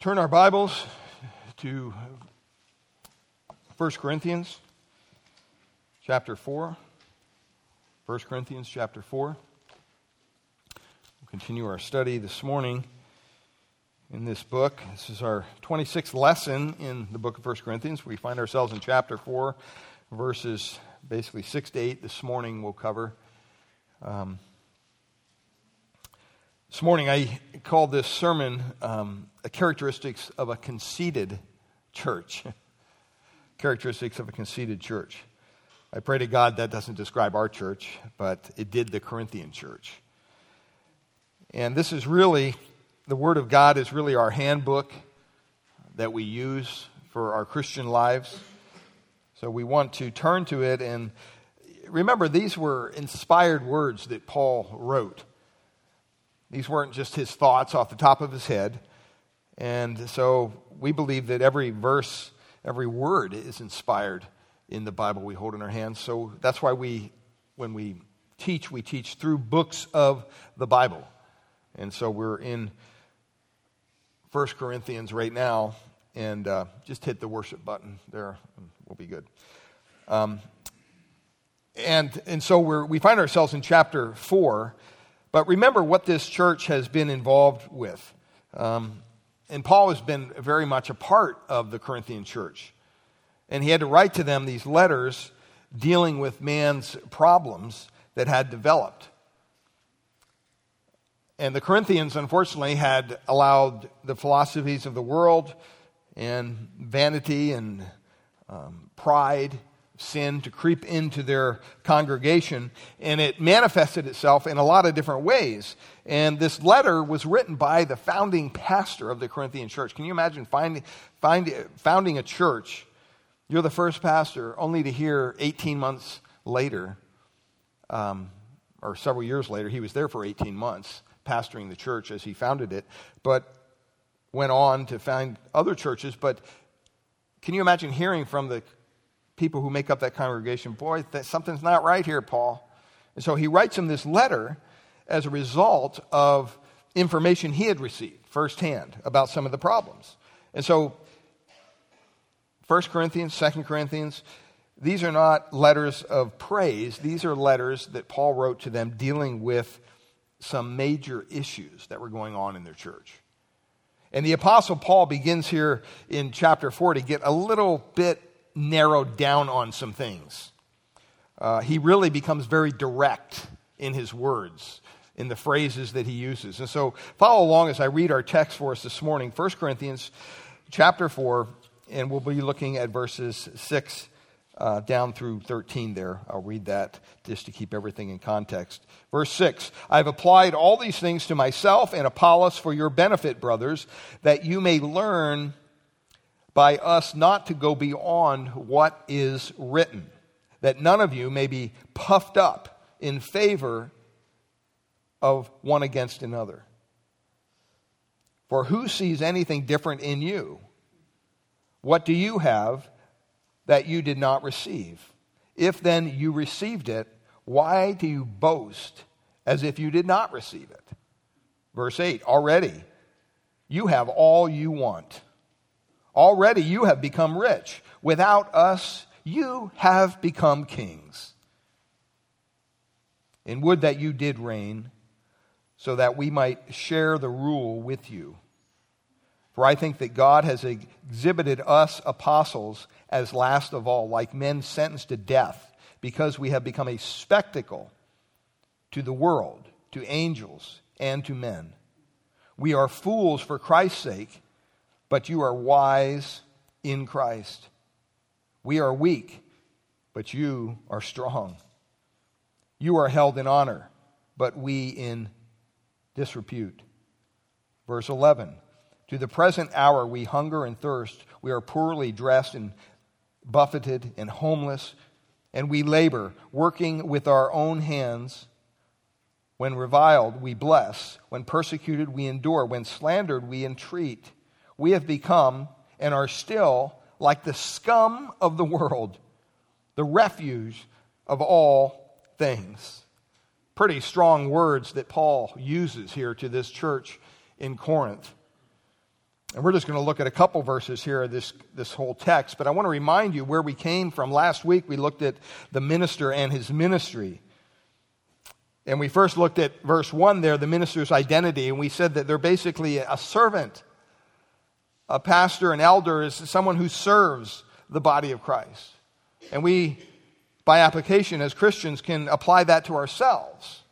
Turn our Bibles to 1 Corinthians chapter 4. 1 Corinthians chapter 4. We'll continue our study this morning in this book. This is our 26th lesson in the book of 1 Corinthians. We find ourselves in chapter 4, verses basically 6 to 8. This morning we'll cover. Um, this morning I called this sermon um, characteristics of a conceited church. characteristics of a conceited church. I pray to God that doesn't describe our church, but it did the Corinthian church. And this is really, the Word of God is really our handbook that we use for our Christian lives. So we want to turn to it and remember, these were inspired words that Paul wrote. These weren't just his thoughts off the top of his head. And so we believe that every verse, every word is inspired in the Bible we hold in our hands. So that's why we, when we teach, we teach through books of the Bible. And so we're in 1 Corinthians right now, and uh, just hit the worship button there, and we'll be good. Um, and, and so we're, we find ourselves in chapter 4. But remember what this church has been involved with. Um, and Paul has been very much a part of the Corinthian church. And he had to write to them these letters dealing with man's problems that had developed. And the Corinthians, unfortunately, had allowed the philosophies of the world and vanity and um, pride sin to creep into their congregation, and it manifested itself in a lot of different ways. And this letter was written by the founding pastor of the Corinthian church. Can you imagine finding, find, founding a church? You're the first pastor, only to hear 18 months later, um, or several years later, he was there for 18 months pastoring the church as he founded it, but went on to found other churches. But can you imagine hearing from the people who make up that congregation, boy, that, something's not right here, Paul. And so he writes him this letter as a result of information he had received firsthand about some of the problems. And so 1 Corinthians, 2 Corinthians, these are not letters of praise. These are letters that Paul wrote to them dealing with some major issues that were going on in their church. And the Apostle Paul begins here in chapter 4 to get a little bit narrowed down on some things. Uh, he really becomes very direct in his words, in the phrases that he uses. And so follow along as I read our text for us this morning 1 Corinthians chapter 4, and we'll be looking at verses 6 uh, down through 13 there. I'll read that just to keep everything in context. Verse 6 I've applied all these things to myself and Apollos for your benefit, brothers, that you may learn by us not to go beyond what is written, that none of you may be puffed up in favor of one against another. For who sees anything different in you? What do you have that you did not receive? If then you received it, why do you boast as if you did not receive it? Verse 8 Already you have all you want. Already you have become rich. Without us, you have become kings. And would that you did reign, so that we might share the rule with you. For I think that God has exhibited us apostles as last of all, like men sentenced to death, because we have become a spectacle to the world, to angels, and to men. We are fools for Christ's sake but you are wise in Christ. We are weak, but you are strong. You are held in honor, but we in disrepute. Verse 11 To the present hour we hunger and thirst, we are poorly dressed and buffeted and homeless, and we labor, working with our own hands. When reviled, we bless. When persecuted, we endure. When slandered, we entreat we have become and are still like the scum of the world, the refuge of all things. Pretty strong words that Paul uses here to this church in Corinth. And we're just going to look at a couple verses here of this, this whole text, but I want to remind you where we came from. Last week we looked at the minister and his ministry. And we first looked at verse 1 there, the minister's identity, and we said that they're basically a servant. A pastor, an elder is someone who serves the body of Christ. And we, by application as Christians, can apply that to ourselves.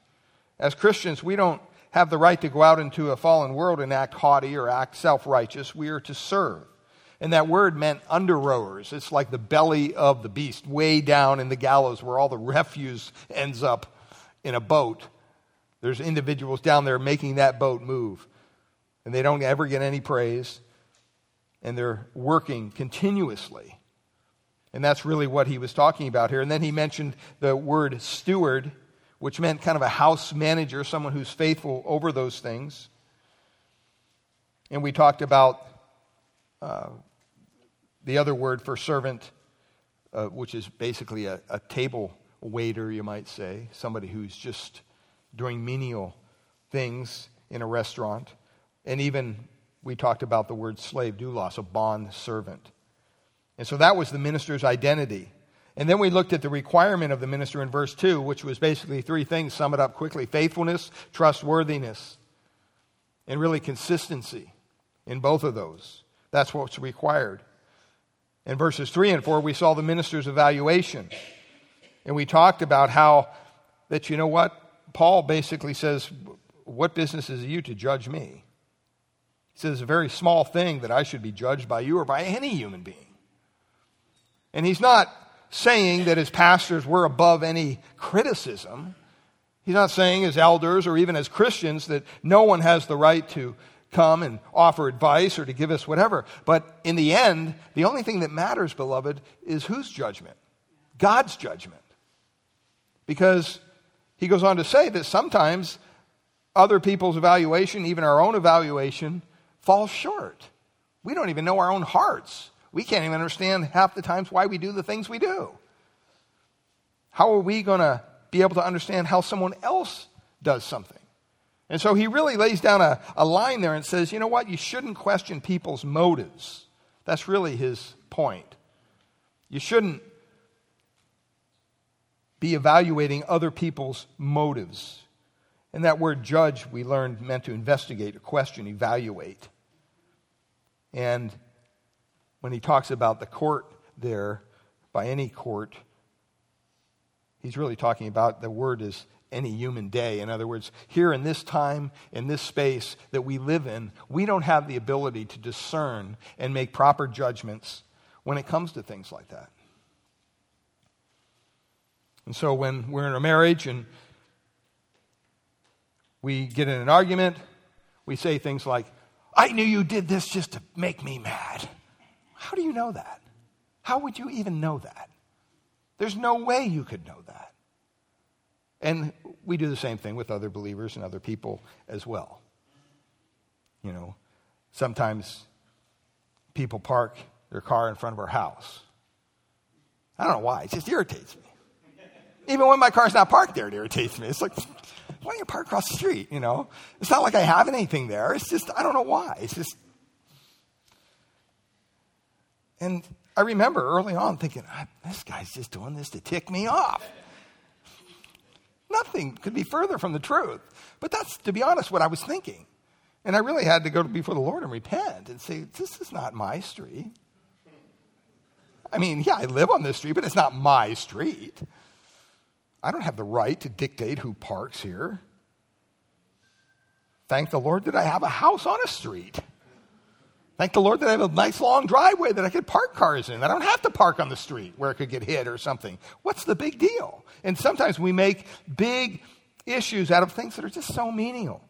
As Christians, we don't have the right to go out into a fallen world and act haughty or act self righteous. We are to serve. And that word meant under rowers. It's like the belly of the beast, way down in the gallows where all the refuse ends up in a boat. There's individuals down there making that boat move. And they don't ever get any praise. And they're working continuously. And that's really what he was talking about here. And then he mentioned the word steward which meant kind of a house manager, someone who's faithful over those things. And we talked about uh, the other word for servant, uh, which is basically a, a table waiter, you might say, somebody who's just doing menial things in a restaurant. And even we talked about the word slave, doulos, a bond servant. And so that was the minister's identity. And then we looked at the requirement of the minister in verse 2, which was basically three things, sum it up quickly faithfulness, trustworthiness, and really consistency in both of those. That's what's required. In verses 3 and 4, we saw the minister's evaluation. And we talked about how that, you know what? Paul basically says, What business is it you to judge me? He says, It's a very small thing that I should be judged by you or by any human being. And he's not saying that as pastors we're above any criticism. He's not saying as elders or even as Christians that no one has the right to come and offer advice or to give us whatever. But in the end, the only thing that matters, beloved, is whose judgment? God's judgment. Because he goes on to say that sometimes other people's evaluation, even our own evaluation, falls short. We don't even know our own hearts. We can't even understand half the times why we do the things we do. How are we going to be able to understand how someone else does something? And so he really lays down a, a line there and says, you know what? You shouldn't question people's motives. That's really his point. You shouldn't be evaluating other people's motives. And that word judge, we learned, meant to investigate, question, evaluate. And when he talks about the court there, by any court, he's really talking about the word is any human day. In other words, here in this time, in this space that we live in, we don't have the ability to discern and make proper judgments when it comes to things like that. And so when we're in a marriage and we get in an argument, we say things like, I knew you did this just to make me mad. How do you know that? How would you even know that? There's no way you could know that. And we do the same thing with other believers and other people as well. You know, sometimes people park their car in front of our house. I don't know why, it just irritates me. Even when my car's not parked there, it irritates me. It's like, why don't you park across the street? You know, it's not like I have anything there. It's just, I don't know why. It's just, and I remember early on thinking, ah, this guy's just doing this to tick me off. Nothing could be further from the truth. But that's, to be honest, what I was thinking. And I really had to go before the Lord and repent and say, this is not my street. I mean, yeah, I live on this street, but it's not my street. I don't have the right to dictate who parks here. Thank the Lord that I have a house on a street. Thank the Lord that I have a nice long driveway that I could park cars in. I don't have to park on the street where it could get hit or something. What's the big deal? And sometimes we make big issues out of things that are just so menial.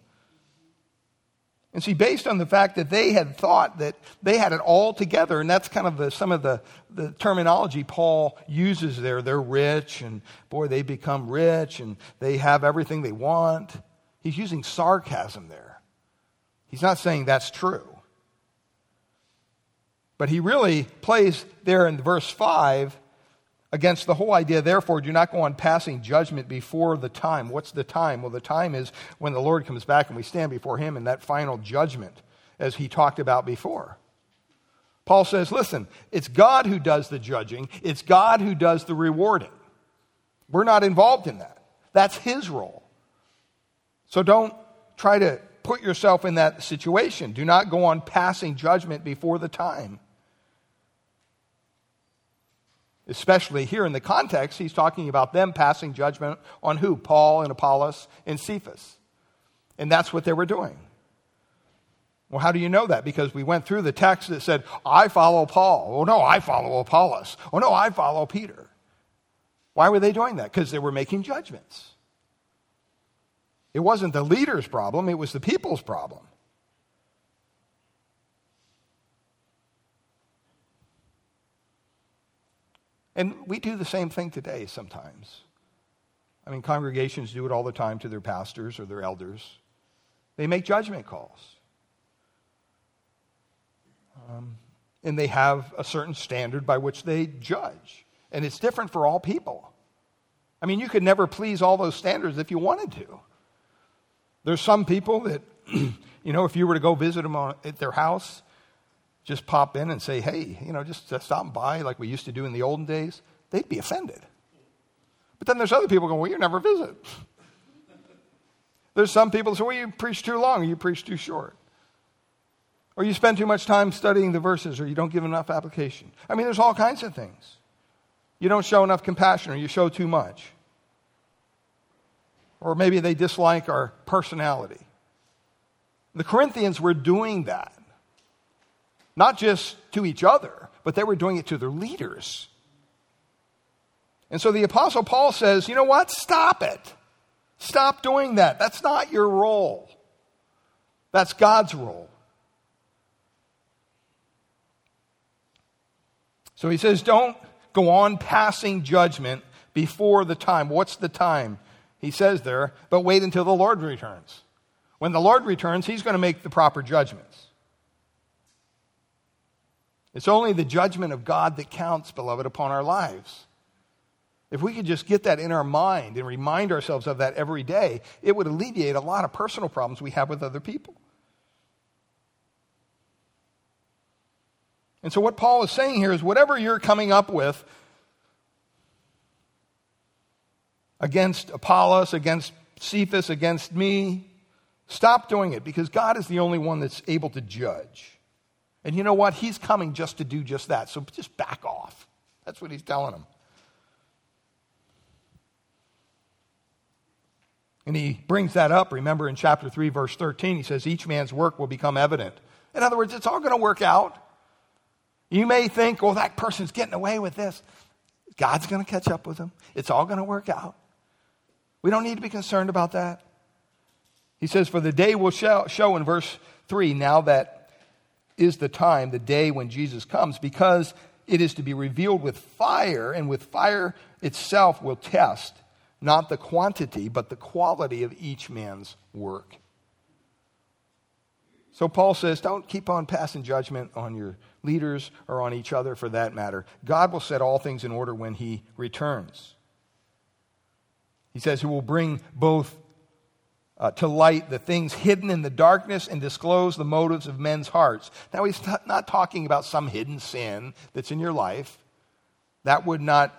And see, based on the fact that they had thought that they had it all together, and that's kind of the, some of the, the terminology Paul uses there. They're rich, and boy, they become rich, and they have everything they want. He's using sarcasm there. He's not saying that's true. But he really plays there in verse 5 against the whole idea, therefore, do not go on passing judgment before the time. What's the time? Well, the time is when the Lord comes back and we stand before him in that final judgment. as he talked about before. Paul says, listen, it's God who does the judging, it's God who does the rewarding. We're not involved in that. That's his role. So don't try to put yourself in that situation. Do not go on passing judgment before the time. Especially here in the context, he's talking about them passing judgment on who? Paul and Apollos and Cephas. And that's what they were doing. Well, how do you know that? Because we went through the text that said, I follow Paul. Oh, no, I follow Apollos. Oh, no, I follow Peter. Why were they doing that? Because they were making judgments. It wasn't the leader's problem, it was the people's problem. And we do the same thing today sometimes. I mean, congregations do it all the time to their pastors or their elders. They make judgment calls. Um, and they have a certain standard by which they judge. And it's different for all people. I mean, you could never please all those standards if you wanted to. There's some people that, you know, if you were to go visit them on, at their house, just pop in and say, hey, you know, just uh, stop by like we used to do in the olden days, they'd be offended. But then there's other people going, well, you never visit. There's some people that say, well, you preach too long or you preach too short. Or you spend too much time studying the verses or you don't give enough application. I mean, there's all kinds of things. You don't show enough compassion or you show too much. Or maybe they dislike our personality. The Corinthians were doing that. Not just to each other, but they were doing it to their leaders. And so the Apostle Paul says, you know what? Stop it. Stop doing that. That's not your role, that's God's role. So he says, don't go on passing judgment before the time. What's the time? he says there, but wait until the Lord returns. When the Lord returns, he's going to make the proper judgments. It's only the judgment of God that counts, beloved, upon our lives. If we could just get that in our mind and remind ourselves of that every day, it would alleviate a lot of personal problems we have with other people. And so, what Paul is saying here is whatever you're coming up with against Apollos, against Cephas, against me. Stop doing it because God is the only one that's able to judge. And you know what? He's coming just to do just that. So just back off. That's what he's telling them. And he brings that up, remember in chapter 3, verse 13, he says, Each man's work will become evident. In other words, it's all going to work out. You may think, well, that person's getting away with this. God's going to catch up with them. It's all going to work out. We don't need to be concerned about that. He says, For the day will show, show in verse 3 now that is the time, the day when Jesus comes, because it is to be revealed with fire, and with fire itself will test not the quantity, but the quality of each man's work. So Paul says, don't keep on passing judgment on your leaders or on each other for that matter. God will set all things in order when he returns. He says he will bring both uh, to light the things hidden in the darkness and disclose the motives of men's hearts. Now, he's not talking about some hidden sin that's in your life. That would not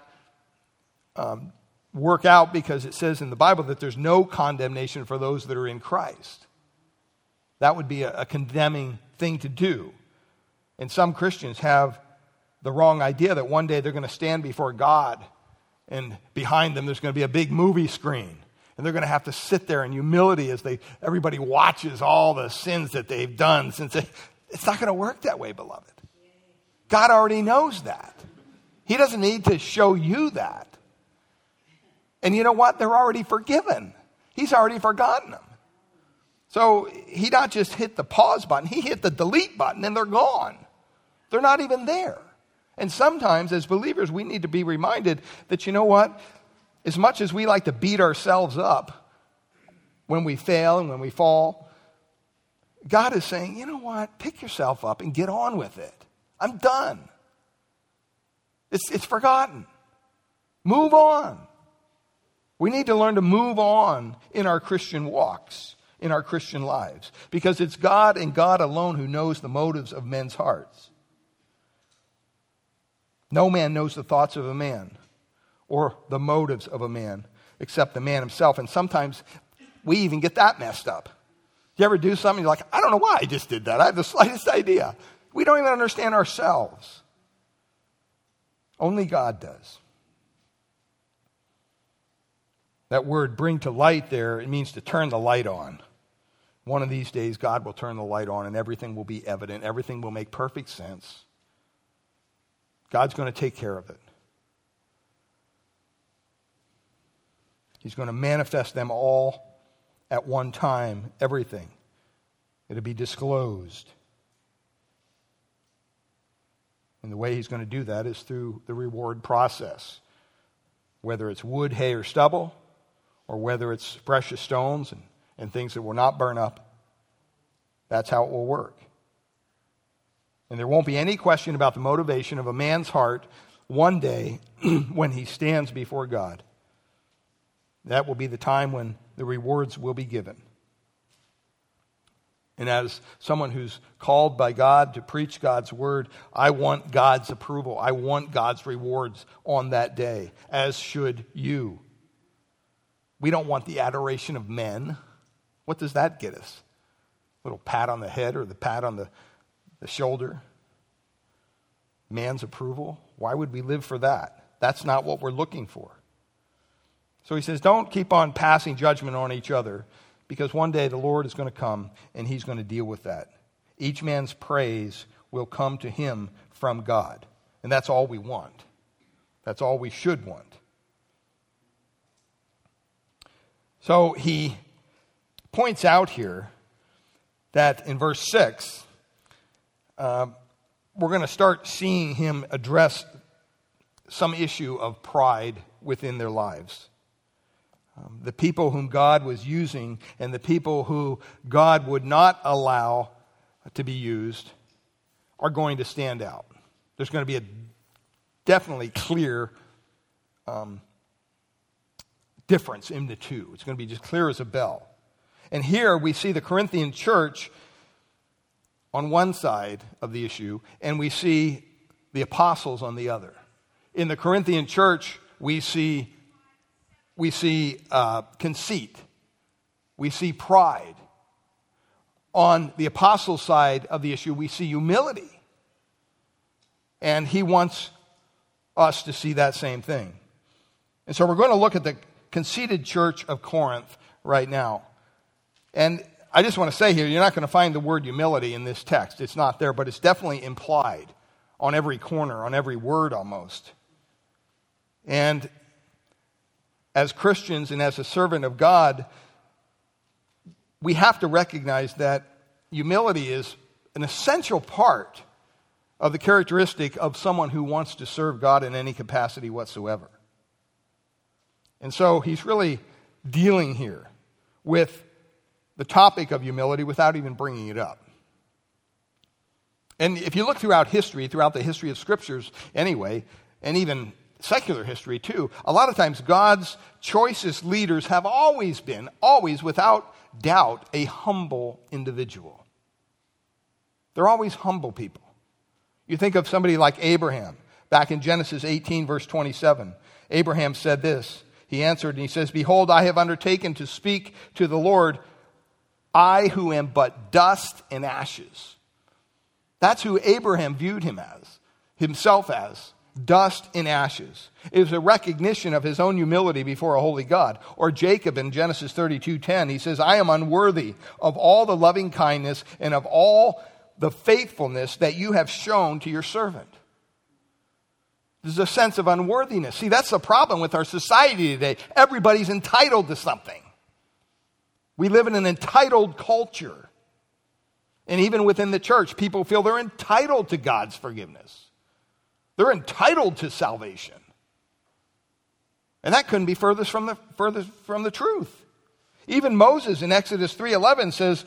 um, work out because it says in the Bible that there's no condemnation for those that are in Christ. That would be a, a condemning thing to do. And some Christians have the wrong idea that one day they're going to stand before God and behind them there's going to be a big movie screen and they're going to have to sit there in humility as they everybody watches all the sins that they've done since they, it's not going to work that way beloved. God already knows that. He doesn't need to show you that. And you know what? They're already forgiven. He's already forgotten them so he not just hit the pause button he hit the delete button and they're gone. They're not even there. And sometimes, as believers, we need to be reminded that, you know what? As much as we like to beat ourselves up when we fail and when we fall, God is saying, you know what? Pick yourself up and get on with it. I'm done. It's, it's forgotten. Move on. We need to learn to move on in our Christian walks in our Christian lives because it's God and God alone who knows the motives of men's hearts. No man knows the thoughts of a man or the motives of a man except the man himself. And sometimes we even get that messed up. You ever do something, you're like, I don't know why I just did that. I have the slightest idea. We don't even understand ourselves. Only God does. That word bring to light there, it means to turn the light on. One of these days, God will turn the light on and everything will be evident. Everything will make perfect sense. God's going to take care of it. He's going to manifest them all at one time, everything. It'll be disclosed. And the way he's going to do that is through the reward process. Whether it's wood, hay, or stubble, or whether it's precious stones and, and things that will not burn up, that's how it will work. And there won't be any question about the motivation of a man's heart one day when he stands before God. That will be the time when the rewards will be given. And as someone who's called by God to preach God's word, I want God's approval. I want God's rewards on that day, as should you. We don't want the adoration of men. What does that get us? A little pat on the head or the pat on the, the shoulder? Man's approval? Why would we live for that? That's not what we're looking for. So he says, don't keep on passing judgment on each other because one day the Lord is going to come and he's going to deal with that. Each man's praise will come to him from God. And that's all we want. That's all we should want. So he points out here that in verse 6, uh, we're going to start seeing him address some issue of pride within their lives. Um, the people whom God was using and the people who God would not allow to be used are going to stand out. There's going to be a definitely clear um, difference in the two. It's going to be just clear as a bell. And here we see the Corinthian church on one side of the issue, and we see the apostles on the other. In the Corinthian church, we see we see uh, conceit, we see pride. On the apostle side of the issue, we see humility. And he wants us to see that same thing. And so we're going to look at the conceited church of Corinth right now. And I just want to say here, you're not going to find the word humility in this text. It's not there, but it's definitely implied on every corner, on every word almost. And as Christians and as a servant of God, we have to recognize that humility is an essential part of the characteristic of someone who wants to serve God in any capacity whatsoever. And so he's really dealing here with the topic of humility without even bringing it up. And if you look throughout history, throughout the history of scriptures anyway, and even secular history too, a lot of times God's choicest leaders have always been, always without doubt, a humble individual. They're always humble people. You think of somebody like Abraham, back in Genesis 18, verse 27. Abraham said this. He answered and he says, Behold, I have undertaken to speak to the Lord, I who am but dust and ashes. That's who Abraham viewed him as, himself as dust and ashes. It was a recognition of his own humility before a holy God. Or Jacob in Genesis 32:10, he says, "I am unworthy of all the loving kindness and of all the faithfulness that you have shown to your servant." There's a sense of unworthiness. See, that's the problem with our society today. Everybody's entitled to something. We live in an entitled culture. And even within the church, people feel they're entitled to God's forgiveness. They're entitled to salvation. And that couldn't be furthest from the, furthest from the truth. Even Moses in Exodus 3:11 says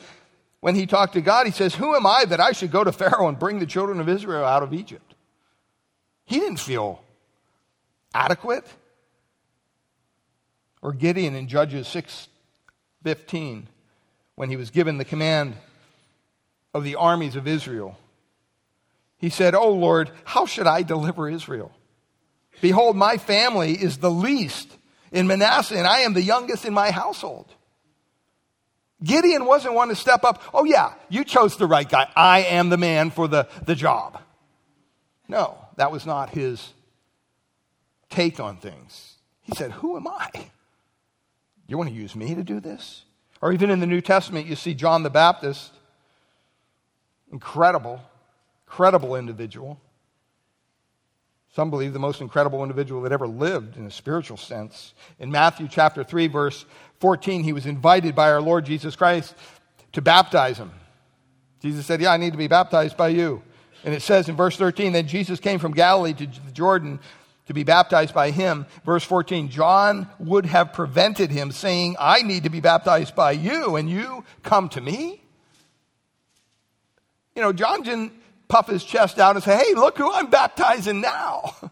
when he talked to God, he says, "Who am I that I should go to Pharaoh and bring the children of Israel out of Egypt?" He didn't feel adequate. Or Gideon in Judges 6:15 when he was given the command of the armies of Israel. He said, Oh Lord, how should I deliver Israel? Behold, my family is the least in Manasseh, and I am the youngest in my household. Gideon wasn't one to step up. Oh, yeah, you chose the right guy. I am the man for the, the job. No, that was not his take on things. He said, Who am I? You want to use me to do this? Or even in the New Testament, you see John the Baptist, incredible, incredible individual. Some believe the most incredible individual that ever lived in a spiritual sense. In Matthew chapter 3, verse 14, he was invited by our Lord Jesus Christ to baptize him. Jesus said, Yeah, I need to be baptized by you. And it says in verse 13, that Jesus came from Galilee to the Jordan to be baptized by him. Verse 14, John would have prevented him, saying, I need to be baptized by you, and you come to me? You know, John didn't puff his chest out and say, Hey, look who I'm baptizing now.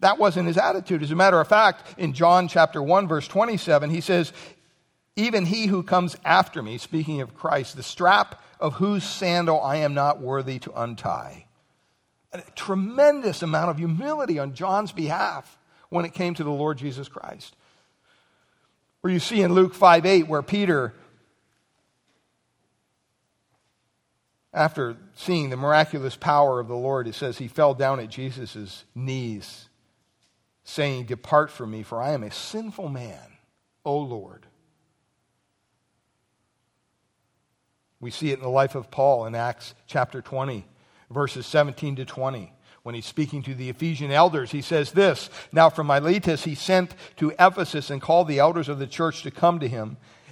That wasn't his attitude. As a matter of fact, in John chapter 1, verse 27, he says, Even he who comes after me, speaking of Christ, the strap of whose sandal I am not worthy to untie. A tremendous amount of humility on John's behalf when it came to the Lord Jesus Christ. Where you see in Luke 5 8, where Peter after seeing the miraculous power of the Lord, it says he fell down at Jesus' knees, saying, Depart from me, for I am a sinful man, O Lord. We see it in the life of Paul in Acts chapter 20, verses 17 to 20. When he's speaking to the Ephesian elders, he says this Now from Miletus he sent to Ephesus and called the elders of the church to come to him.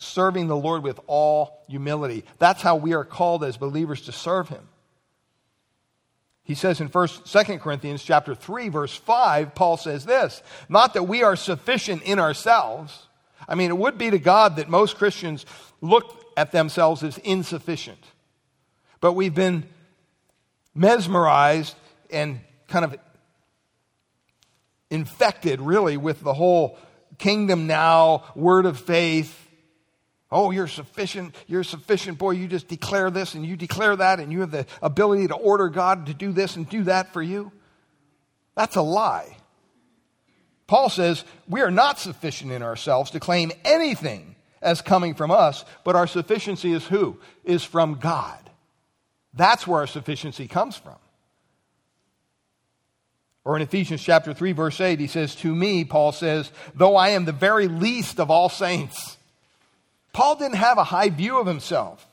serving the Lord with all humility. That's how we are called as believers to serve him. He says in first, 2 Corinthians chapter 3 verse 5, Paul says this, not that we are sufficient in ourselves. I mean, it would be to God that most Christians look at themselves as insufficient. But we've been mesmerized and kind of infected really with the whole kingdom now, word of faith, Oh, you're sufficient. You're sufficient. Boy, you just declare this and you declare that, and you have the ability to order God to do this and do that for you. That's a lie. Paul says we are not sufficient in ourselves to claim anything as coming from us, but our sufficiency is who? Is from God. That's where our sufficiency comes from. Or in Ephesians chapter 3, verse 8, he says, To me, Paul says, though I am the very least of all saints, Paul didn't have a high view of himself.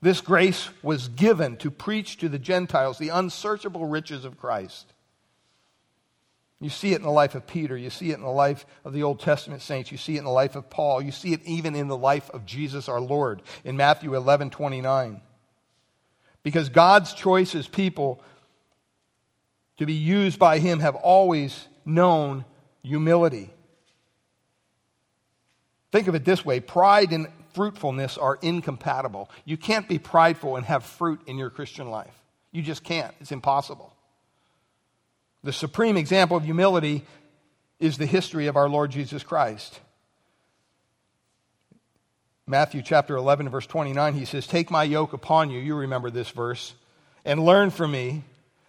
This grace was given to preach to the Gentiles the unsearchable riches of Christ. You see it in the life of Peter. You see it in the life of the Old Testament saints. You see it in the life of Paul. You see it even in the life of Jesus our Lord in Matthew 11 29. Because God's choice as people to be used by Him have always known humility. Think of it this way pride and fruitfulness are incompatible. You can't be prideful and have fruit in your Christian life. You just can't, it's impossible. The supreme example of humility is the history of our Lord Jesus Christ. Matthew chapter 11, verse 29, he says, Take my yoke upon you. You remember this verse. And learn from me.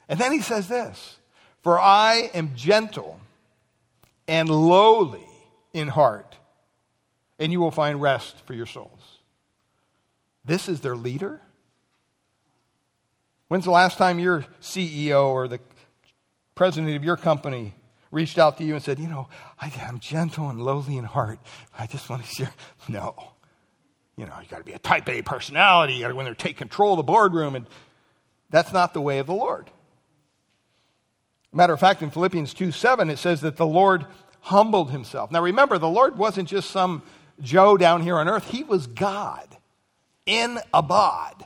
And then he says this For I am gentle and lowly in heart and you will find rest for your souls. This is their leader? When's the last time your CEO or the president of your company reached out to you and said, You know, I, am gentle and lowly in heart. I just want to share. No. You know, you got to be a type A personality. You got to go in there take control of the boardroom. And that's not the way of the Lord. Matter of fact, in Philippians 2 7, it says that the Lord humbled himself. Now remember, the Lord wasn't just some Joe down here on earth. He was God in a bod.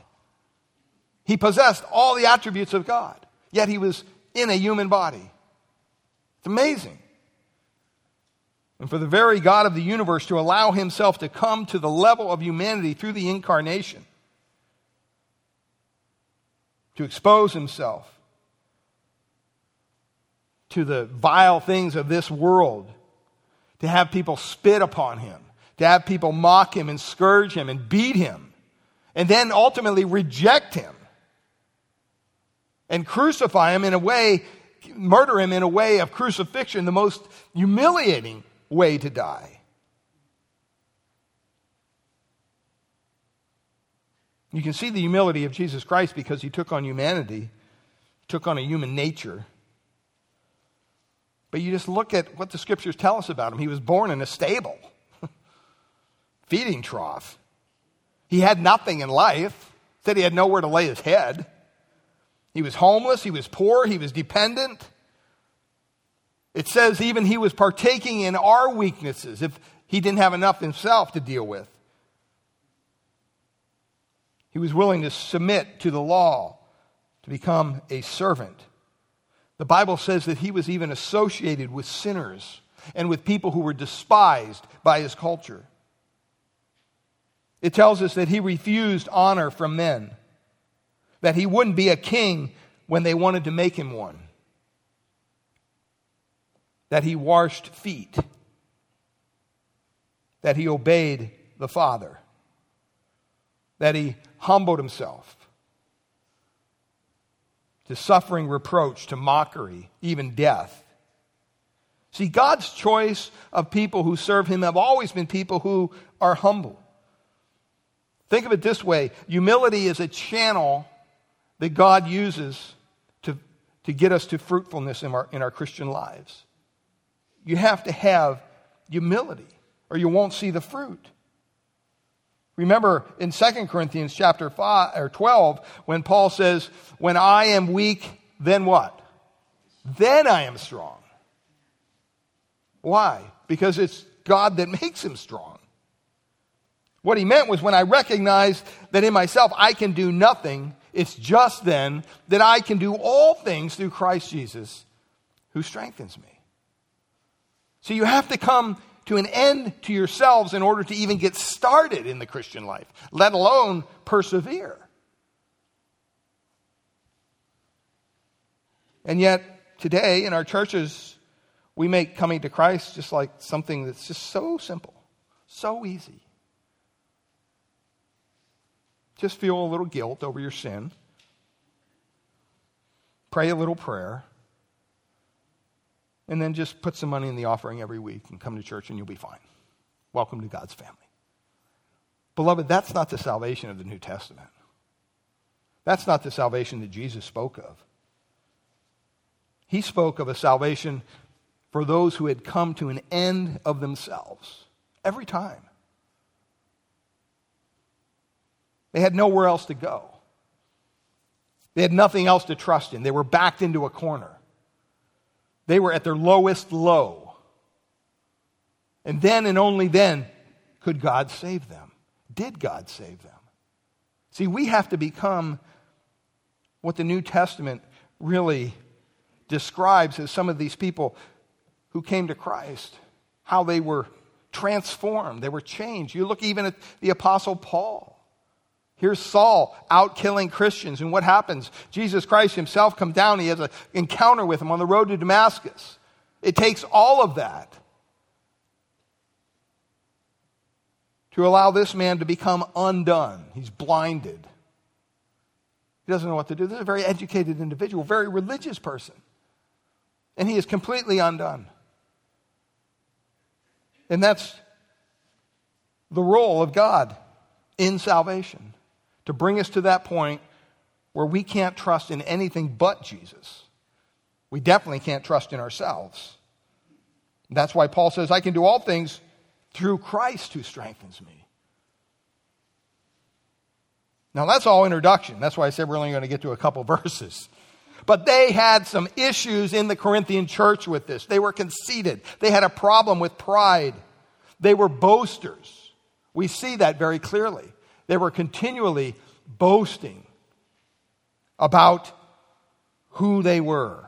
He possessed all the attributes of God, yet he was in a human body. It's amazing. And for the very God of the universe to allow himself to come to the level of humanity through the incarnation, to expose himself to the vile things of this world, to have people spit upon him, to have people mock him and scourge him and beat him, and then ultimately reject him and crucify him in a way, murder him in a way of crucifixion, the most humiliating way to die. You can see the humility of Jesus Christ because he took on humanity, took on a human nature. But you just look at what the scriptures tell us about him. He was born in a stable, feeding trough. He had nothing in life, said he had nowhere to lay his head. He was homeless, he was poor, he was dependent. It says even he was partaking in our weaknesses if he didn't have enough himself to deal with. He was willing to submit to the law, to become a servant. The Bible says that he was even associated with sinners and with people who were despised by his culture. It tells us that he refused honor from men, that he wouldn't be a king when they wanted to make him one that he washed feet, that he obeyed the Father, that he humbled himself to suffering reproach, to mockery, even death. See, God's choice of people who serve him have always been people who are humble. Think of it this way humility is a channel that God uses to, to get us to fruitfulness in our, in our Christian lives you have to have humility or you won't see the fruit. Remember in 2 Corinthians chapter 5 or 12 when Paul says, "When I am weak, then what? Then I am strong." Why? Because it's God that makes him strong. What he meant was when I recognize that in myself I can do nothing, it's just then that I can do all things through Christ Jesus who strengthens me. So you have to come to an end to yourselves in order to even get started in the Christian life, let alone persevere. And yet, today in our churches, we make coming to Christ just like something that's just so simple, so easy. Just feel a little guilt over your sin, pray a little prayer, and then just put some money in the offering every week and come to church and you'll be fine. Welcome to God's family. Beloved, that's not the salvation of the New Testament. That's not the salvation that Jesus spoke of. He spoke of a salvation for those who had come to an end of themselves every time. They had nowhere else to go. They had nothing else to trust in. They were backed into a corner. They were at their lowest low. And then and only then could God save them. Did God save them? See, we have to become what the New Testament really describes as some of these people who came to Christ, how they were transformed, they were changed. You look even at the Apostle Paul. Here's Saul out killing Christians. And what happens? Jesus Christ himself comes down. He has an encounter with him on the road to Damascus. It takes all of that to allow this man to become undone. He's blinded. He doesn't know what to do. This is a very educated individual, very religious person. And he is completely undone. And that's the role of God in salvation to bring us to that point where we can't trust in anything but Jesus. We definitely can't trust in ourselves. That's why Paul says, I can do all things through Christ who strengthens me. Now, that's all introduction. That's why I said we're only going to get to a couple verses. But they had some issues in the Corinthian church with this. They were conceited, they had a problem with pride, they were boasters. We see that very clearly. They were continually boasting. about who they were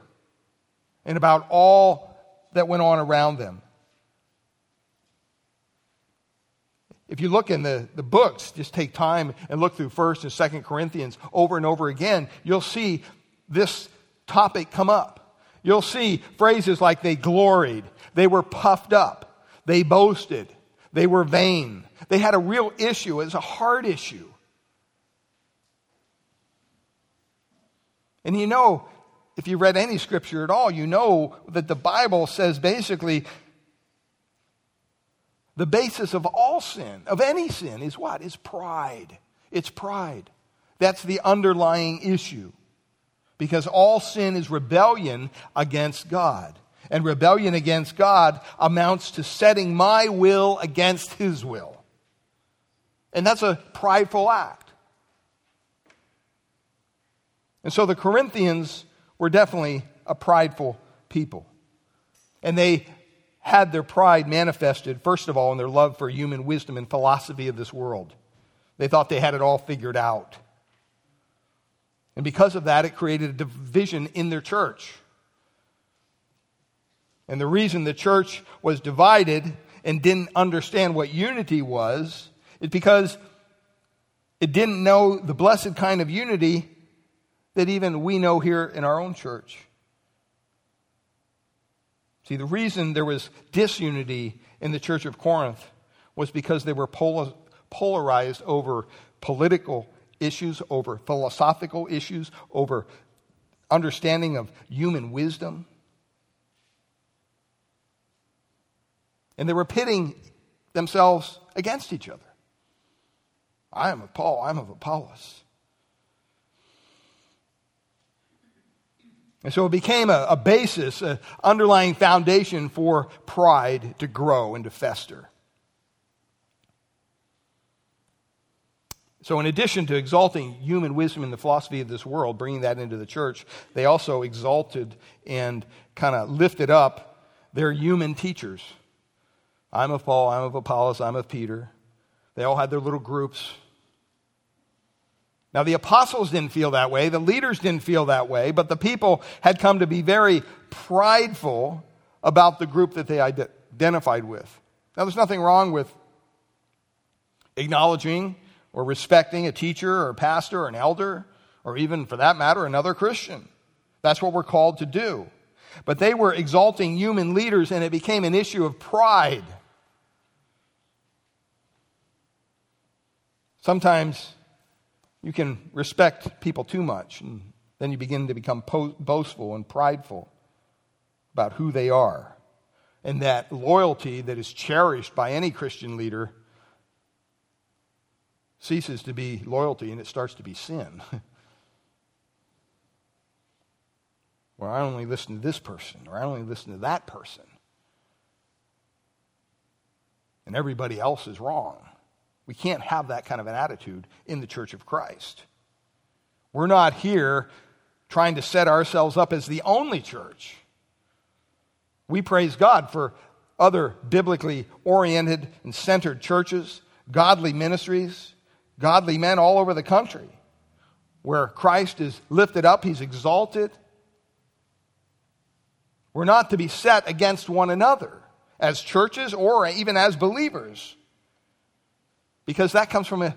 and about all that went on around them. If you look in the, the books, just take time and look through 1st and 2nd Corinthians over and over again, you'll see this topic come up. You'll see phrases like they gloried, they were puffed up, they boasted, they were vain. They had a real issue. It was a hard issue. And you know, if you read any scripture at all, you know that the Bible says basically the basis of all sin, of any sin, is what? Is pride. It's pride. That's the underlying issue. Because all sin is rebellion against God. And rebellion against God amounts to setting my will against His will. And that's a prideful act. And so the Corinthians were definitely a prideful people. And they had their pride manifested, first of all, in their love for human wisdom and philosophy of this world. They thought they had it all figured out. And because of that, it created a division in their church. And the reason the church was divided and didn't understand what unity was is because it didn't know the blessed kind of unity that even we know here in our own church. See, the reason there was disunity in the church of Corinth was because they were polarized over political issues, over philosophical issues, over understanding of human wisdom. And they were pitting themselves against each other. I am of Paul, I'm of Apollos. And so it became a, a basis, an underlying foundation for pride to grow and to fester. So, in addition to exalting human wisdom and the philosophy of this world, bringing that into the church, they also exalted and kind of lifted up their human teachers. I'm of Paul, I'm of Apollos, I'm of Peter. They all had their little groups. Now, the apostles didn't feel that way, the leaders didn't feel that way, but the people had come to be very prideful about the group that they identified with. Now, there's nothing wrong with acknowledging or respecting a teacher or a pastor or an elder, or even, for that matter, another Christian. That's what we're called to do. But they were exalting human leaders, and it became an issue of pride. Sometimes you can respect people too much, and then you begin to become po- boastful and prideful about who they are. And that loyalty that is cherished by any Christian leader ceases to be loyalty and it starts to be sin. Where I only listen to this person, or I only listen to that person. And everybody else is wrong. We can't have that kind of an attitude in the church of Christ. We're not here trying to set ourselves up as the only church. We praise God for other biblically oriented and centered churches, godly ministries, godly men all over the country where Christ is lifted up, he's exalted. We're not to be set against one another as churches or even as believers because that comes from a,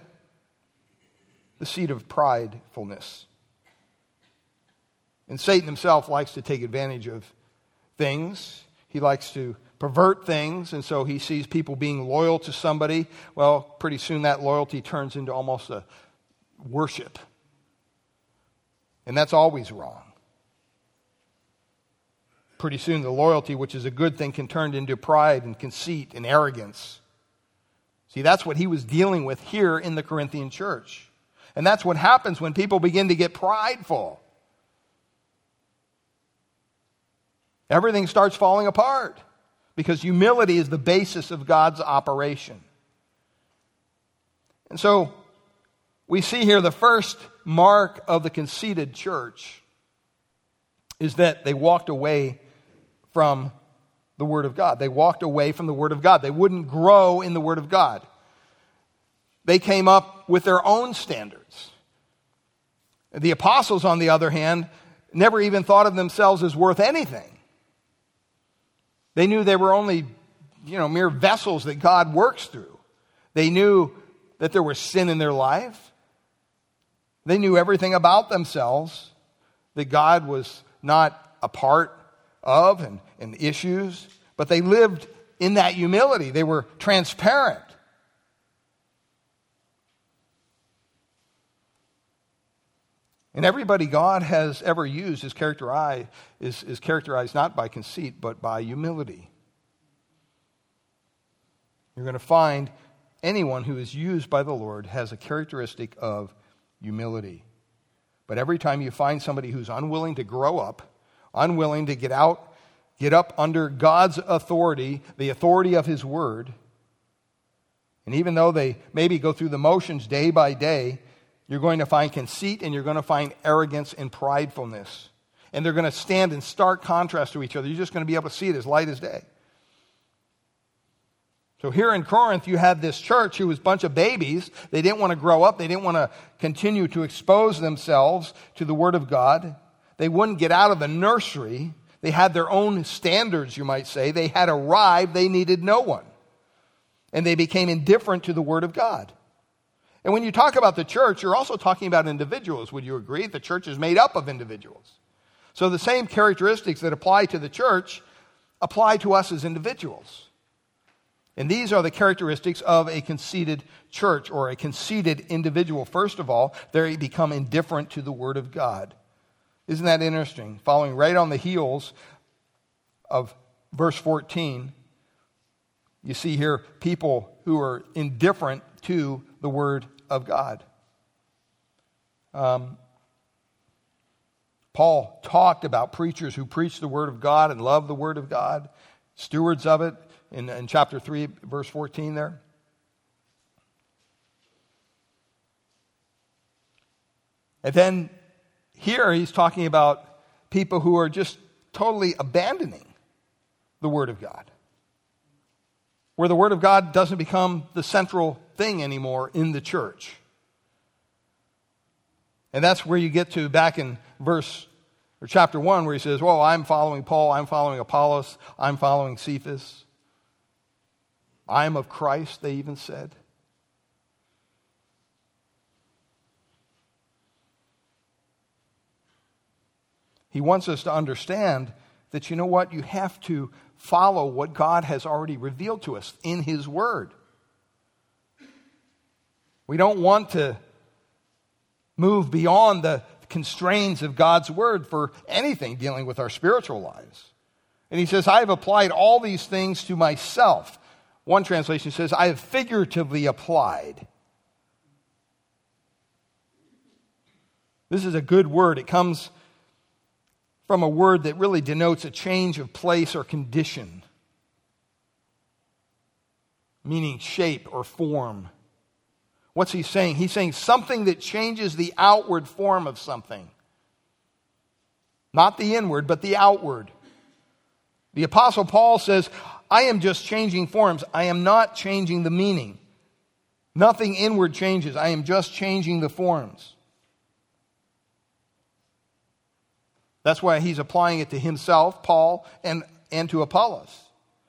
the seed of pridefulness. And Satan himself likes to take advantage of things. He likes to pervert things, and so he sees people being loyal to somebody. Well, pretty soon that loyalty turns into almost a worship. And that's always wrong. Pretty soon the loyalty, which is a good thing, can turn into pride and conceit and arrogance. See, that's what he was dealing with here in the Corinthian church. And that's what happens when people begin to get prideful. Everything starts falling apart because humility is the basis of God's operation. And so we see here the first mark of the conceited church is that they walked away from the Word of God. They walked away from the Word of God. They wouldn't grow in the Word of God. They came up with their own standards. The apostles, on the other hand, never even thought of themselves as worth anything. They knew they were only, you know, mere vessels that God works through. They knew that there was sin in their life. They knew everything about themselves, that God was not a part of and, and issues, but they lived in that humility. They were transparent. And everybody God has ever used is characterized, is, is characterized not by conceit, but by humility. You're going to find anyone who is used by the Lord has a characteristic of humility. But every time you find somebody who's unwilling to grow up, unwilling to get out, get up under God's authority, the authority of His Word, and even though they maybe go through the motions day by day, you're going to find conceit and you're going to find arrogance and pridefulness. And they're going to stand in stark contrast to each other. You're just going to be able to see it as light as day. So here in Corinth, you had this church who was a bunch of babies. They didn't want to grow up. They didn't want to continue to expose themselves to the Word of God. They wouldn't get out of the nursery. They had their own standards, you might say. They had arrived. They needed no one. And they became indifferent to the Word of God. And when you talk about the church, you're also talking about individuals. Would you agree? The church is made up of individuals. So the same characteristics that apply to the church apply to us as individuals. And these are the characteristics of a conceited church or a conceited individual. First of all, they become indifferent to the Word of God. Isn't that interesting? Following right on the heels of verse 14, you see here people who are indifferent to the Word of God. Um, Paul talked about preachers who preach the Word of God and love the Word of God, stewards of it in, in chapter 3, verse 14 there. And then here he's talking about people who are just totally abandoning the Word of God where the Word of God doesn't become the central thing anymore in the church. And that's where you get to back in verse or chapter 1 where he says, Well, I'm following Paul, I'm following Apollos, I'm following Cephas. I am of Christ, they even said. He wants us to understand that you know what? You have to follow what God has already revealed to us in His Word. We don't want to move beyond the constraints of God's Word for anything dealing with our spiritual lives. And he says, I have applied all these things to myself. One translation says, I have figuratively applied. This is a good word. It comes from a word that really denotes a change of place or condition, meaning shape or form. What's he saying? He's saying something that changes the outward form of something. Not the inward, but the outward. The Apostle Paul says, I am just changing forms. I am not changing the meaning. Nothing inward changes. I am just changing the forms. That's why he's applying it to himself, Paul, and, and to Apollos.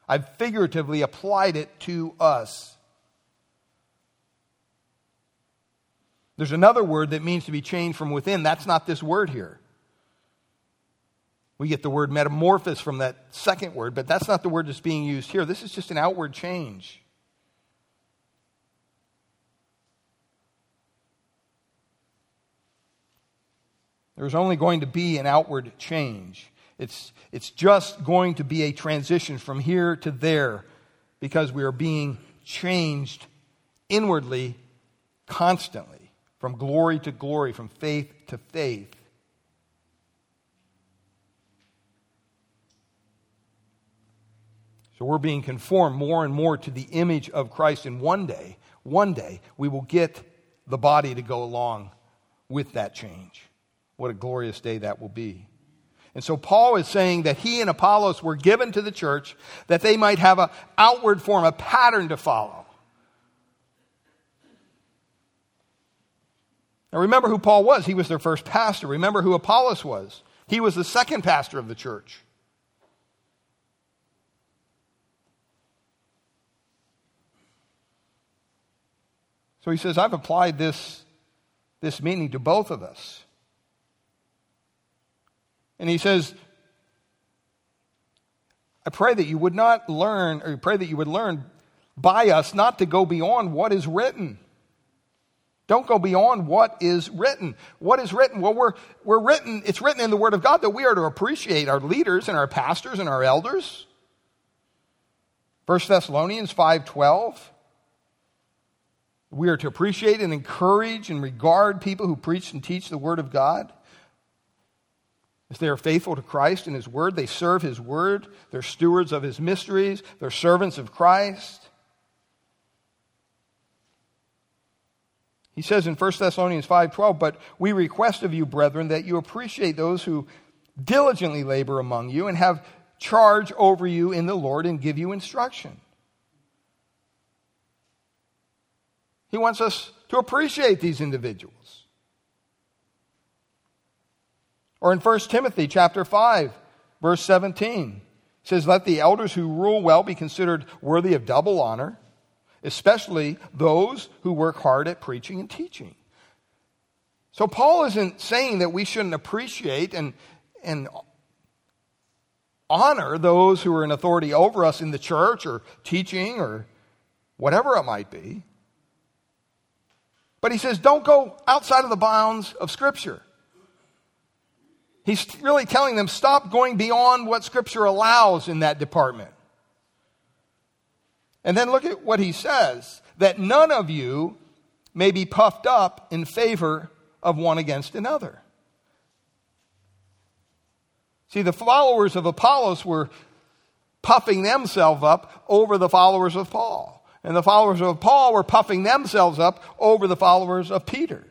I've figuratively applied it to us. There's another word that means to be changed from within. That's not this word here. We get the word metamorphosis from that second word, but that's not the word that's being used here. This is just an outward change. There's only going to be an outward change. It's, it's just going to be a transition from here to there because we are being changed inwardly constantly, from glory to glory, from faith to faith. So we're being conformed more and more to the image of Christ, and one day, one day, we will get the body to go along with that change. What a glorious day that will be. And so Paul is saying that he and Apollos were given to the church that they might have an outward form, a pattern to follow. Now remember who Paul was. He was their first pastor. Remember who Apollos was. He was the second pastor of the church. So he says, I've applied this, this meaning to both of us. And he says, I pray that you would not learn, or pray that you would learn by us not to go beyond what is written. Don't go beyond what is written. What is written? Well, we're, we're written, it's written in the Word of God that we are to appreciate our leaders and our pastors and our elders. 1 Thessalonians 5.12. We are to appreciate and encourage and regard people who preach and teach the Word of God. If they are faithful to Christ and His Word, they serve His Word, they're stewards of His mysteries, they're servants of Christ. He says in 1 Thessalonians 5:12, "But we request of you, brethren, that you appreciate those who diligently labor among you and have charge over you in the Lord and give you instruction." He wants us to appreciate these individuals. Or in 1 Timothy chapter 5, verse 17, says, Let the elders who rule well be considered worthy of double honor especially those who work hard at preaching and teaching. So Paul isn't saying that we shouldn't appreciate and, and honor those who are in authority over us in the church or teaching or whatever it might be. But he says, don't go outside of the bounds of Scripture. He's really telling them, stop going beyond what Scripture allows in that department. And then look at what he says that none of you may be puffed up in favor of one against another. See, the followers of Apollos were puffing themselves up over the followers of Paul. And the followers of Paul were puffing themselves up over the followers of Peter.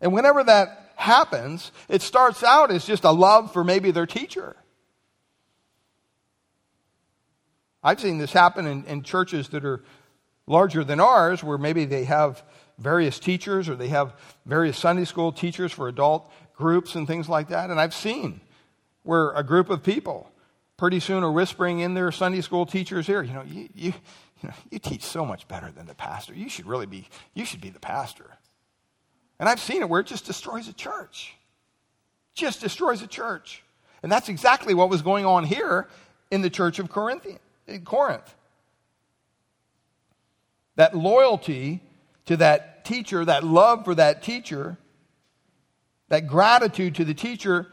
And whenever that happens, it starts out as just a love for maybe their teacher. I've seen this happen in, in churches that are larger than ours, where maybe they have various teachers or they have various Sunday school teachers for adult groups and things like that. And I've seen where a group of people pretty soon are whispering in their Sunday school teachers here, you know, you, you, you, know, you teach so much better than the pastor. You should really be, you should be the pastor. And I've seen it where it just destroys a church. Just destroys a church. And that's exactly what was going on here in the church of Corinthians in Corinth. That loyalty to that teacher, that love for that teacher, that gratitude to the teacher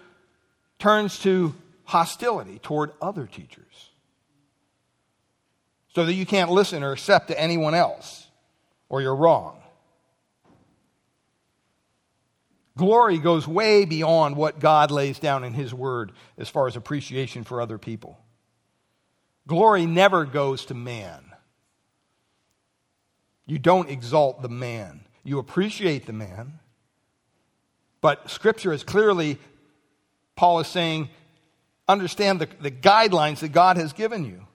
turns to hostility toward other teachers. So that you can't listen or accept to anyone else, or you're wrong. Glory goes way beyond what God lays down in His Word as far as appreciation for other people. Glory never goes to man. You don't exalt the man, you appreciate the man. But Scripture is clearly, Paul is saying, understand the, the guidelines that God has given you.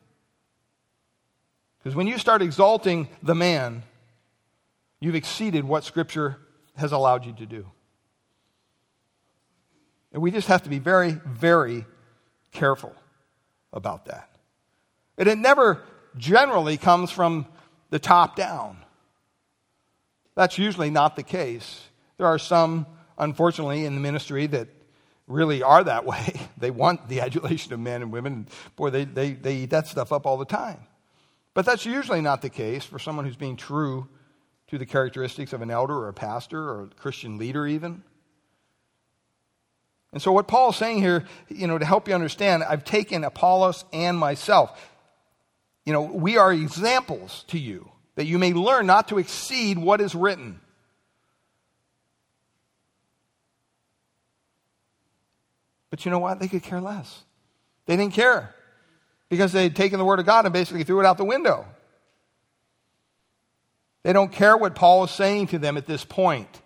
Because when you start exalting the man, you've exceeded what Scripture has allowed you to do. And we just have to be very, very careful about that. And it never generally comes from the top down. That's usually not the case. There are some, unfortunately, in the ministry that really are that way. They want the adulation of men and women. Boy, they, they, they eat that stuff up all the time. But that's usually not the case for someone who's being true to the characteristics of an elder or a pastor or a Christian leader, even. And so, what Paul is saying here, you know, to help you understand, I've taken Apollos and myself you know, we are examples to you that you may learn not to exceed what is written. But you know what? They could care less. They didn't care because they had taken the Word of God and basically threw it out the window. They don't care what Paul is saying to them at this point.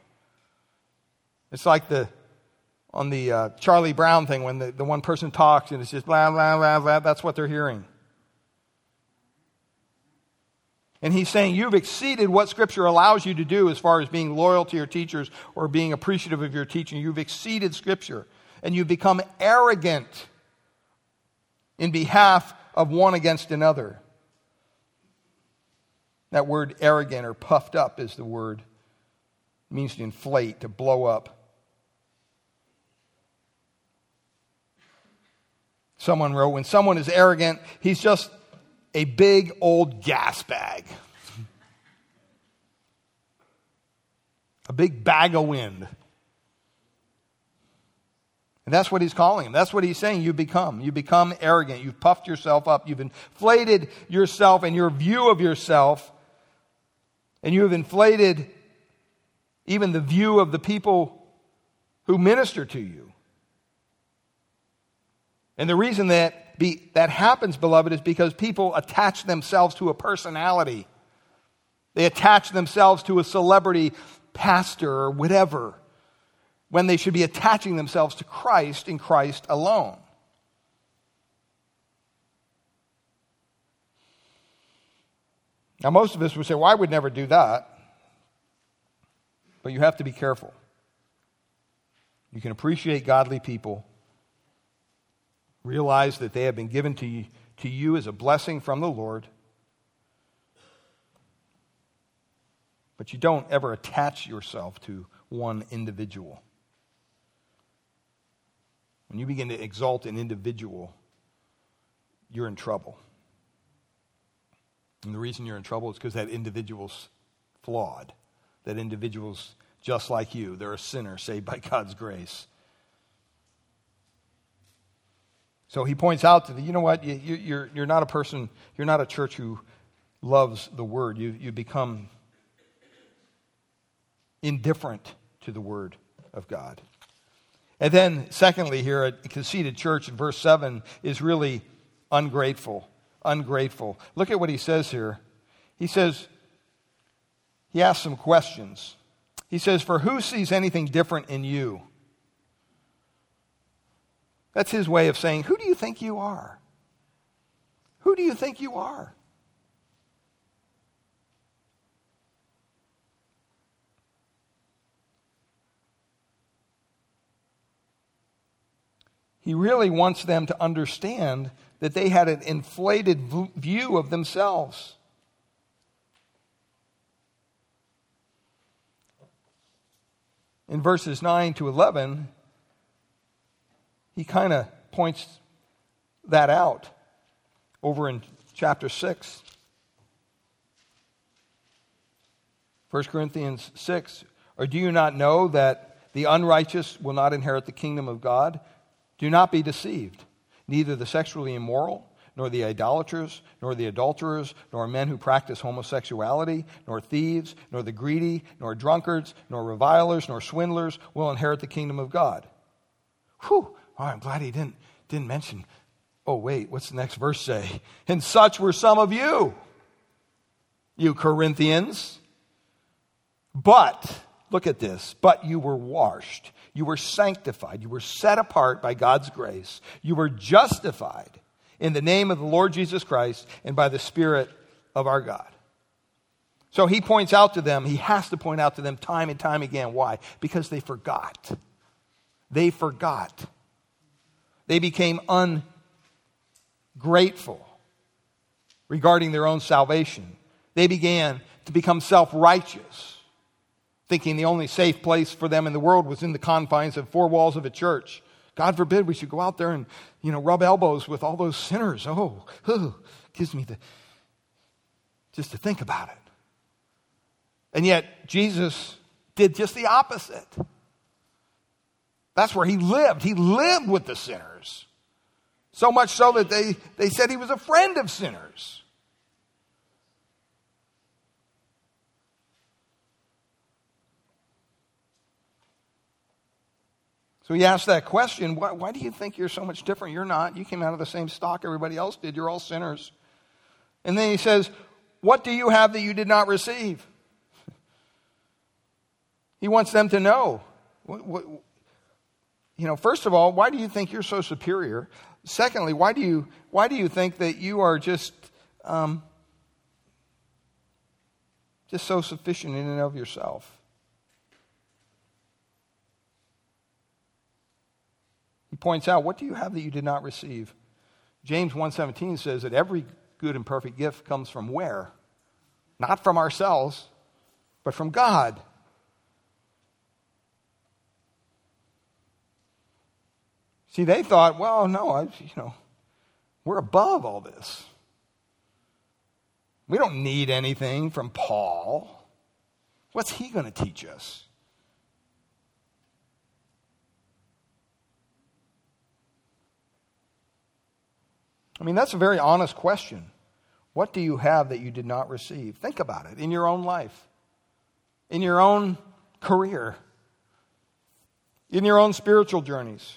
It's like the on the uh, Charlie Brown thing when the, the one person talks and it's just blah, blah, blah, blah. That's what they're hearing. And he's saying you've exceeded what Scripture allows you to do as far as being loyal to your teachers or being appreciative of your teaching. You've exceeded Scripture. And you've become arrogant in behalf of one against another. That word arrogant or puffed up is the word. It means to inflate, to blow up. Someone wrote, when someone is arrogant, he's just a big old gas bag. a big bag of wind. And that's what he's calling him. That's what he's saying you become. You become arrogant. You've puffed yourself up. You've inflated yourself and your view of yourself. And you have inflated even the view of the people who minister to you. And the reason that be, that happens, beloved, is because people attach themselves to a personality. They attach themselves to a celebrity pastor or whatever when they should be attaching themselves to Christ in Christ alone. Now, most of us would say, well, I would never do that. But you have to be careful. You can appreciate godly people, realize that they have been given to you, to you as a blessing from the Lord. But you don't ever attach yourself to one individual. When you begin to exalt an individual, you're in trouble. And the reason you're in trouble is because that individual's flawed. That individual's just like you. They're a sinner saved by God's grace. So he points out to the, you know what, you, are you're, you're not a person, you're not a church who loves the word. You, you become indifferent to the word of God. And then, secondly, here, a conceited church in verse 7 is really ungrateful. Ungrateful. Look at what he says here. He says, he asks some questions. He says, For who sees anything different in you? That's his way of saying, Who do you think you are? Who do you think you are? He really wants them to understand that they had an inflated view of themselves. In verses 9 to 11, he kind of points that out over in chapter 6. 1 Corinthians 6. Or do you not know that the unrighteous will not inherit the kingdom of God? Do not be deceived. Neither the sexually immoral, nor the idolaters, nor the adulterers, nor men who practice homosexuality, nor thieves, nor the greedy, nor drunkards, nor revilers, nor swindlers will inherit the kingdom of God. Whew. Oh, I'm glad he didn't, didn't mention. Oh, wait, what's the next verse say? And such were some of you, you Corinthians. But, look at this, but you were washed you were sanctified. You were set apart by God's grace. You were justified in the name of the Lord Jesus Christ and by the Spirit of our God. So he points out to them, he has to point out to them time and time again. Why? Because they forgot. They forgot. They became ungrateful regarding their own salvation. They began to become self righteous thinking the only safe place for them in the world was in the confines of four walls of a church. God forbid we should go out there and, you know, rub elbows with all those sinners. Oh, oh gives me the, just to think about it. And yet, Jesus did just the opposite. That's where he lived. He lived with the sinners. So much so that they, they said he was a friend of sinners. So he asked that question why, why, do you think you're so much different? You're not. You came out of the same stock everybody else did. You're all sinners. And then he says, What do you have that you did not receive? He wants them to know. What, what, you know, first of all, why do you think you're so superior? Secondly, why do you, why do you think that you are just um, just so sufficient in and of yourself. He points out, what do you have that you did not receive? James 1:17 says that every good and perfect gift comes from where? Not from ourselves, but from God. See, they thought, well, no, I, you know, we're above all this. We don't need anything from Paul. What's he going to teach us? I mean, that's a very honest question. What do you have that you did not receive? Think about it in your own life, in your own career, in your own spiritual journeys.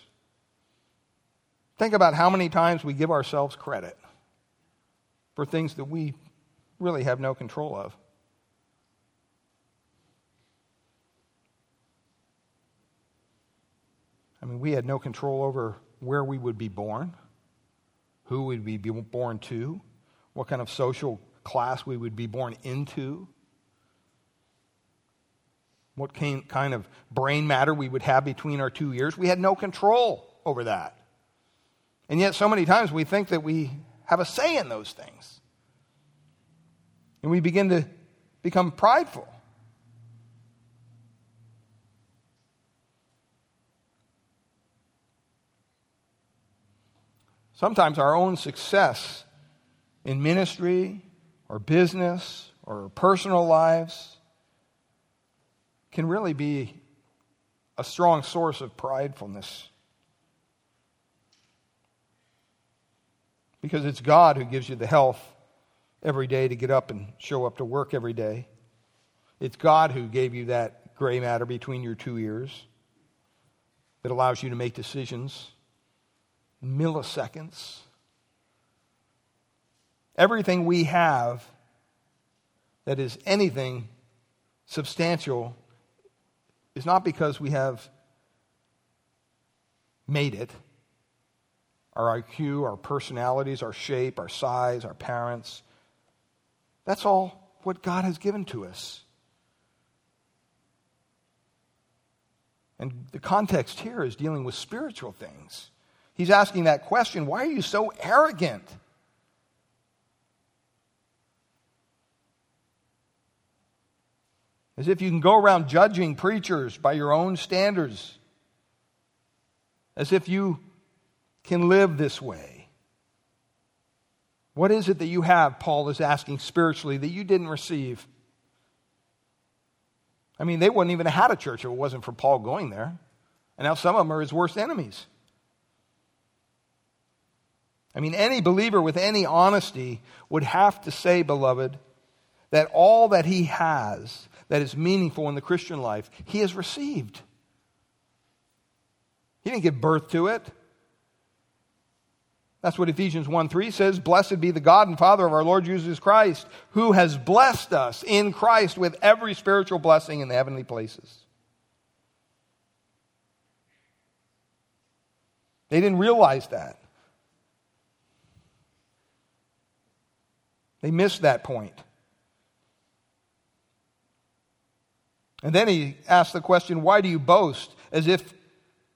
Think about how many times we give ourselves credit for things that we really have no control of. I mean, we had no control over where we would be born, who we'd be born to, what kind of social class we would be born into, what kind of brain matter we would have between our two ears. We had no control over that. And yet, so many times we think that we have a say in those things. And we begin to become prideful. Sometimes our own success in ministry or business or personal lives can really be a strong source of pridefulness. Because it's God who gives you the health every day to get up and show up to work every day. It's God who gave you that gray matter between your two ears that allows you to make decisions milliseconds. Everything we have that is anything substantial is not because we have made it our IQ, our personalities, our shape, our size, our parents. That's all what God has given to us. And the context here is dealing with spiritual things. He's asking that question why are you so arrogant? As if you can go around judging preachers by your own standards. As if you can live this way? What is it that you have, Paul is asking spiritually, that you didn't receive? I mean, they wouldn't even have had a church if it wasn't for Paul going there. And now some of them are his worst enemies. I mean, any believer with any honesty would have to say, beloved, that all that he has that is meaningful in the Christian life, he has received. He didn't give birth to it. That's what Ephesians 1 3 says. Blessed be the God and Father of our Lord Jesus Christ, who has blessed us in Christ with every spiritual blessing in the heavenly places. They didn't realize that. They missed that point. And then he asked the question, Why do you boast as if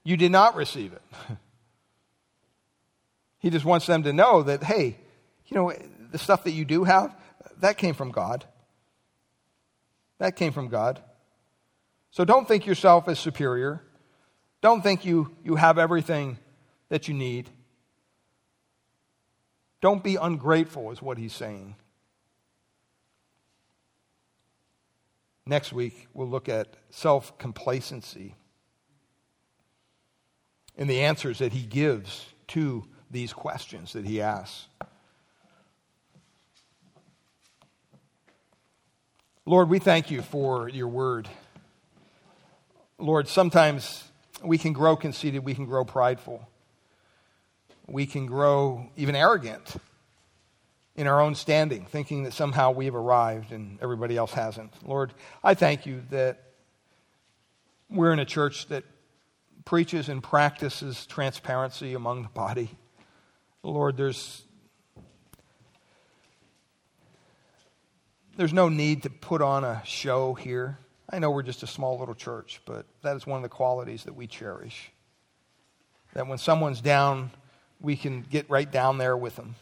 you did not receive it? He just wants them to know that, hey, you know, the stuff that you do have, that came from God. That came from God. So don't think yourself as superior. Don't think you, you have everything that you need. Don't be ungrateful, is what he's saying. Next week, we'll look at self complacency and the answers that he gives to these questions that he asks. Lord, we thank you for your word. Lord, sometimes we can grow conceited, we can grow prideful, we can grow even arrogant in our own standing, thinking that somehow we have arrived and everybody else hasn't. Lord, I thank you that we're in a church that preaches and practices transparency among the body. Lord, there's there's no need to put on a show here. I know we're just a small little church, but that is one of the qualities that we cherish. That when someone's down, we can get right down there with them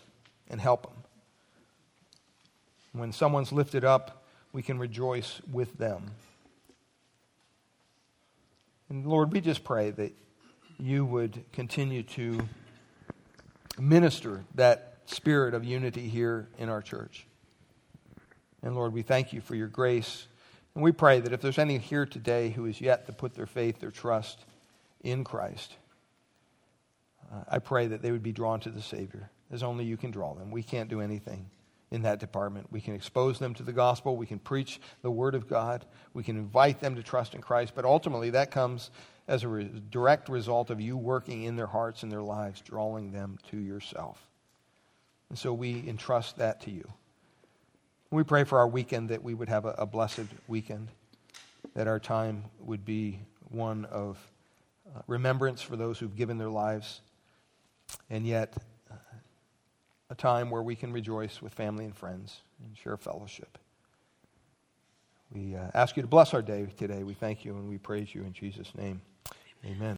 and help them. When someone's lifted up, we can rejoice with them. And Lord, we just pray that you would continue to minister that spirit of unity here in our church. And Lord, we thank you for your grace. And we pray that if there's any here today who is yet to put their faith, their trust in Christ, uh, I pray that they would be drawn to the Savior, as only you can draw them. We can't do anything in that department. We can expose them to the gospel. We can preach the Word of God. We can invite them to trust in Christ. But ultimately, that comes as a re- direct result of you working in their hearts and their lives, drawing them to yourself. And so we entrust that to you. We pray for our weekend that we would have a, a blessed weekend, that our time would be one of uh, remembrance for those who've given their lives, and yet uh, a time where we can rejoice with family and friends and share fellowship. We uh, ask you to bless our day today. We thank you and we praise you in Jesus' name. Amen.